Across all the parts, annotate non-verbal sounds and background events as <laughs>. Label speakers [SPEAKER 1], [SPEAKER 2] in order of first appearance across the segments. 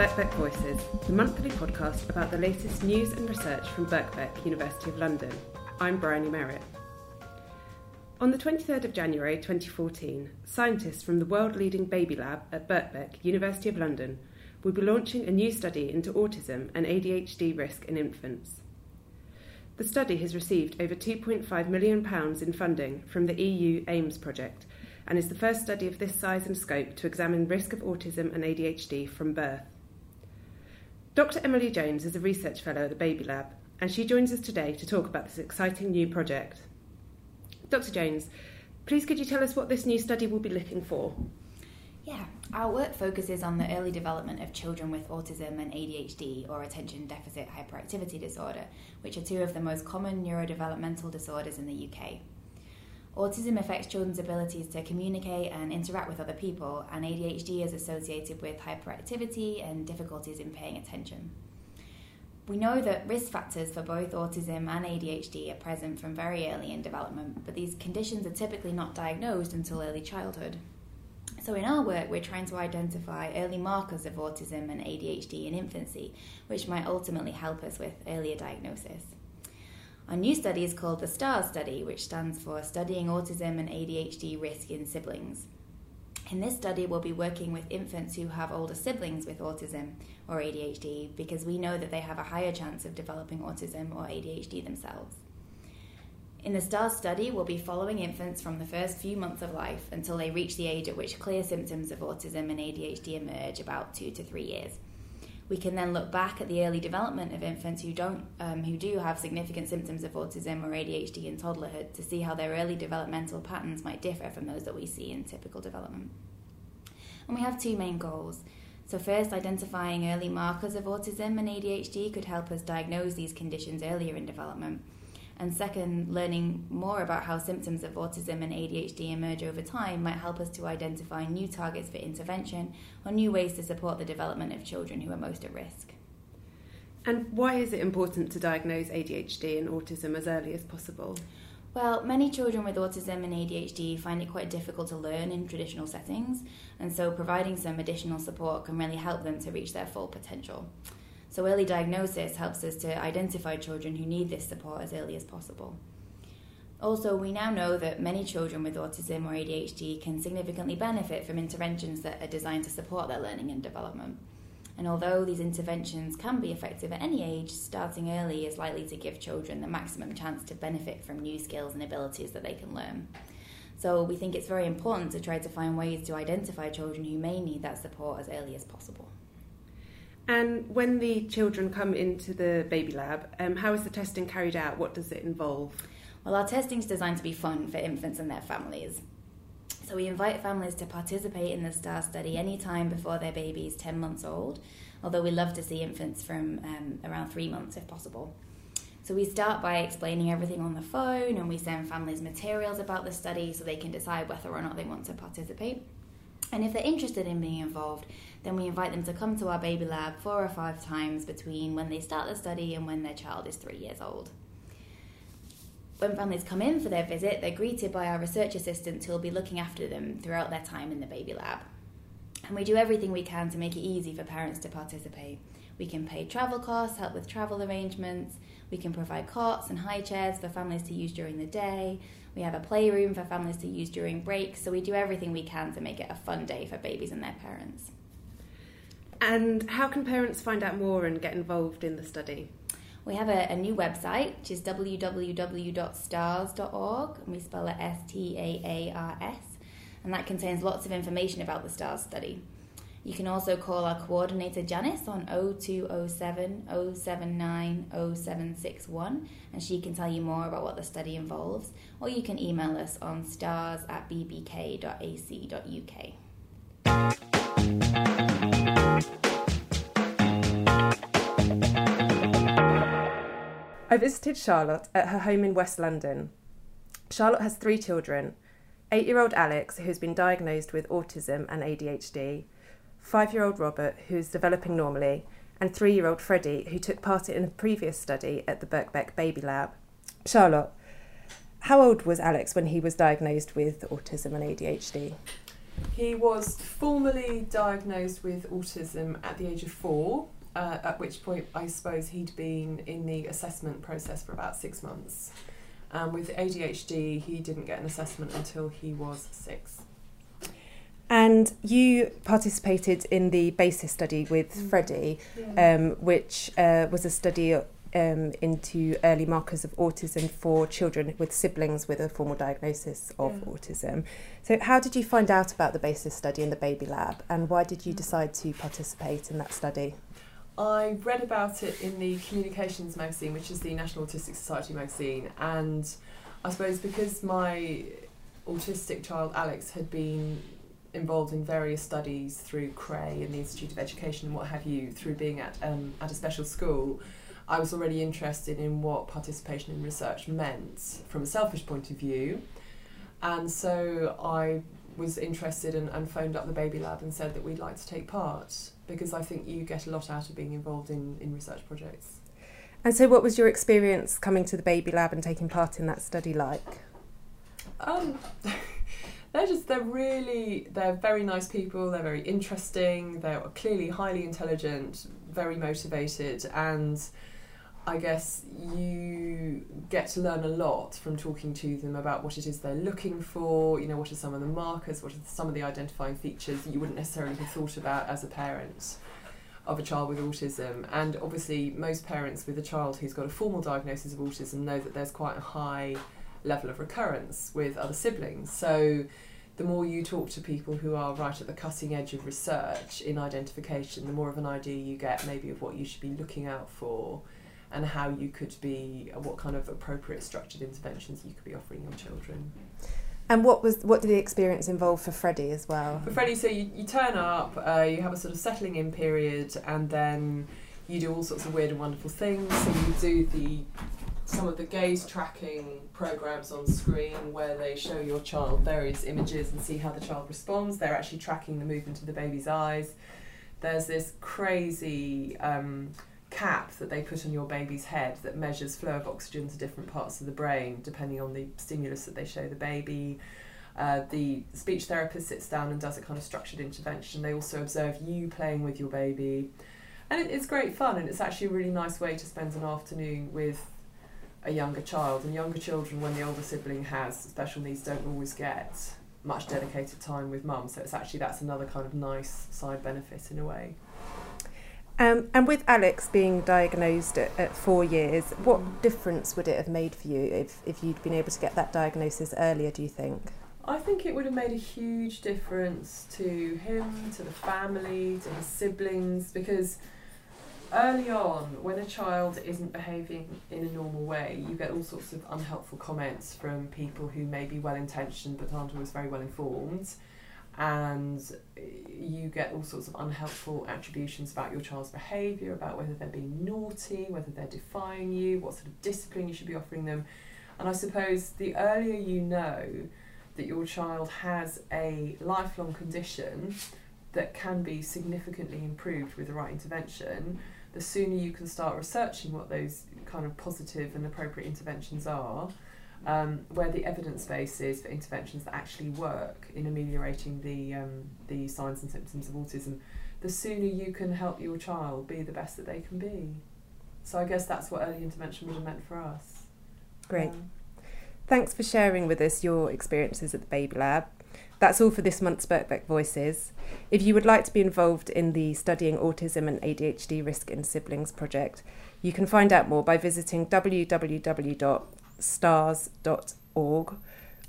[SPEAKER 1] Birkbeck Voices, the monthly podcast about the latest news and research from Birkbeck, University of London. I'm Bryony Merritt. On the 23rd of January 2014, scientists from the world leading baby lab at Birkbeck, University of London, will be launching a new study into autism and ADHD risk in infants. The study has received over £2.5 million in funding from the EU AIMS project and is the first study of this size and scope to examine risk of autism and ADHD from birth. Dr. Emily Jones is a research fellow at the Baby Lab, and she joins us today to talk about this exciting new project. Dr. Jones, please could you tell us what this new study will be looking for?
[SPEAKER 2] Yeah, our work focuses on the early development of children with autism and ADHD or attention deficit hyperactivity disorder, which are two of the most common neurodevelopmental disorders in the UK. Autism affects children's abilities to communicate and interact with other people, and ADHD is associated with hyperactivity and difficulties in paying attention. We know that risk factors for both autism and ADHD are present from very early in development, but these conditions are typically not diagnosed until early childhood. So, in our work, we're trying to identify early markers of autism and ADHD in infancy, which might ultimately help us with earlier diagnosis. Our new study is called the STAARS study, which stands for Studying Autism and ADHD Risk in Siblings. In this study, we'll be working with infants who have older siblings with autism or ADHD because we know that they have a higher chance of developing autism or ADHD themselves. In the STAARS study, we'll be following infants from the first few months of life until they reach the age at which clear symptoms of autism and ADHD emerge, about two to three years we can then look back at the early development of infants who don't um, who do have significant symptoms of autism or ADHD in toddlerhood to see how their early developmental patterns might differ from those that we see in typical development. And we have two main goals. So first, identifying early markers of autism and ADHD could help us diagnose these conditions earlier in development. And second, learning more about how symptoms of autism and ADHD emerge over time might help us to identify new targets for intervention or new ways to support the development of children who are most at risk.
[SPEAKER 1] And why is it important to diagnose ADHD and autism as early as possible?
[SPEAKER 2] Well, many children with autism and ADHD find it quite difficult to learn in traditional settings, and so providing some additional support can really help them to reach their full potential. So early diagnosis helps us to identify children who need this support as early as possible. Also, we now know that many children with autism or ADHD can significantly benefit from interventions that are designed to support their learning and development. And although these interventions can be effective at any age, starting early is likely to give children the maximum chance to benefit from new skills and abilities that they can learn. So, we think it's very important to try to find ways to identify children who may need that support as early as possible.
[SPEAKER 1] And when the children come into the baby lab, um, how is the testing carried out? What does it involve?
[SPEAKER 2] Well, our testing is designed to be fun for infants and their families. So we invite families to participate in the STAR study anytime before their baby is 10 months old, although we love to see infants from um, around three months if possible. So we start by explaining everything on the phone and we send families materials about the study so they can decide whether or not they want to participate. And if they're interested in being involved, then we invite them to come to our baby lab four or five times between when they start the study and when their child is three years old. When families come in for their visit, they're greeted by our research assistants who will be looking after them throughout their time in the baby lab. And we do everything we can to make it easy for parents to participate. We can pay travel costs, help with travel arrangements, we can provide cots and high chairs for families to use during the day. We have a playroom for families to use during breaks, so we do everything we can to make it a fun day for babies and their parents.
[SPEAKER 1] And how can parents find out more and get involved in the study?
[SPEAKER 2] We have a, a new website, which is www.staars.org, and we spell it S T A A R S, and that contains lots of information about the STAARS study. You can also call our coordinator Janice on 0207 079 0761 and she can tell you more about what the study involves, or you can email us on stars at bbk.ac.uk.
[SPEAKER 1] I visited Charlotte at her home in West London. Charlotte has three children eight year old Alex, who's been diagnosed with autism and ADHD, five year old Robert, who's developing normally, and three year old Freddie, who took part in a previous study at the Birkbeck Baby Lab. Charlotte, how old was Alex when he was diagnosed with autism and ADHD?
[SPEAKER 3] He was formally diagnosed with autism at the age of four, uh, at which point I suppose he'd been in the assessment process for about six months. And with ADHD, he didn't get an assessment until he was six.
[SPEAKER 1] And you participated in the BASIS study with mm. Freddie, yeah. um, which uh, was a study um, into early markers of autism for children with siblings with a formal diagnosis of yeah. autism. So, how did you find out about the BASIS study in the Baby Lab, and why did you mm. decide to participate in that study?
[SPEAKER 3] I read about it in the Communications magazine, which is the National Autistic Society magazine, and I suppose because my autistic child Alex had been involved in various studies through CRAE and the Institute of Education and what have you, through being at um, at a special school, I was already interested in what participation in research meant from a selfish point of view, and so I was interested and, and phoned up the Baby Lab and said that we'd like to take part because I think you get a lot out of being involved in, in research projects.
[SPEAKER 1] And so, what was your experience coming to the Baby Lab and taking part in that study like?
[SPEAKER 3] Um, <laughs> they're just they're really they're very nice people they're very interesting they're clearly highly intelligent very motivated and I guess you get to learn a lot from talking to them about what it is they're looking for, you know, what are some of the markers, what are some of the identifying features that you wouldn't necessarily have thought about as a parent of a child with autism. And obviously, most parents with a child who's got a formal diagnosis of autism know that there's quite a high level of recurrence with other siblings. So the more you talk to people who are right at the cutting edge of research in identification, the more of an idea you get maybe of what you should be looking out for and how you could be what kind of appropriate structured interventions you could be offering your children.
[SPEAKER 1] And what was what did the experience involve for Freddie as well?
[SPEAKER 3] For Freddie, so you, you turn up, uh, you have a sort of settling in period, and then you do all sorts of weird and wonderful things. So you do the some of the gaze tracking programs on screen where they show your child various images and see how the child responds. They're actually tracking the movement of the baby's eyes. There's this crazy um, cap that they put on your baby's head that measures flow of oxygen to different parts of the brain depending on the stimulus that they show the baby. Uh, the speech therapist sits down and does a kind of structured intervention. They also observe you playing with your baby. And it, it's great fun, and it's actually a really nice way to spend an afternoon with a younger child. And younger children, when the older sibling has special needs, don't always get much dedicated time with mum. So it's actually that's another kind of nice side benefit in a way.
[SPEAKER 1] Um, and with Alex being diagnosed at, at, four years, what difference would it have made for you if, if you'd been able to get that diagnosis earlier, do you think?
[SPEAKER 3] I think it would have made a huge difference to him, to the family, to his siblings, because early on, when a child isn't behaving in a normal way, you get all sorts of unhelpful comments from people who may be well intentioned but aren't always very well informed and you get all sorts of unhelpful attributions about your child's behaviour, about whether they're being naughty, whether they're defying you, what sort of discipline you should be offering them. And I suppose the earlier you know that your child has a lifelong condition that can be significantly improved with the right intervention, the sooner you can start researching what those kind of positive and appropriate interventions are um, where the evidence base is for interventions that actually work in ameliorating the, um, the signs and symptoms of autism, the sooner you can help your child be the best that they can be. So I guess that's what early intervention would have meant for us.
[SPEAKER 1] Great. Um, Thanks for sharing with us your experiences at the Baby Lab. That's all for this month's Birkbeck Voices. If you would like to be involved in the Studying Autism and ADHD Risk in Siblings project, you can find out more by visiting www.staars.org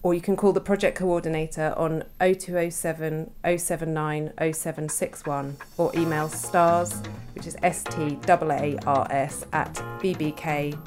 [SPEAKER 1] or you can call the project coordinator on 0207 079 0761 or email stars, which is S T A R S, at bbk.ac.uk.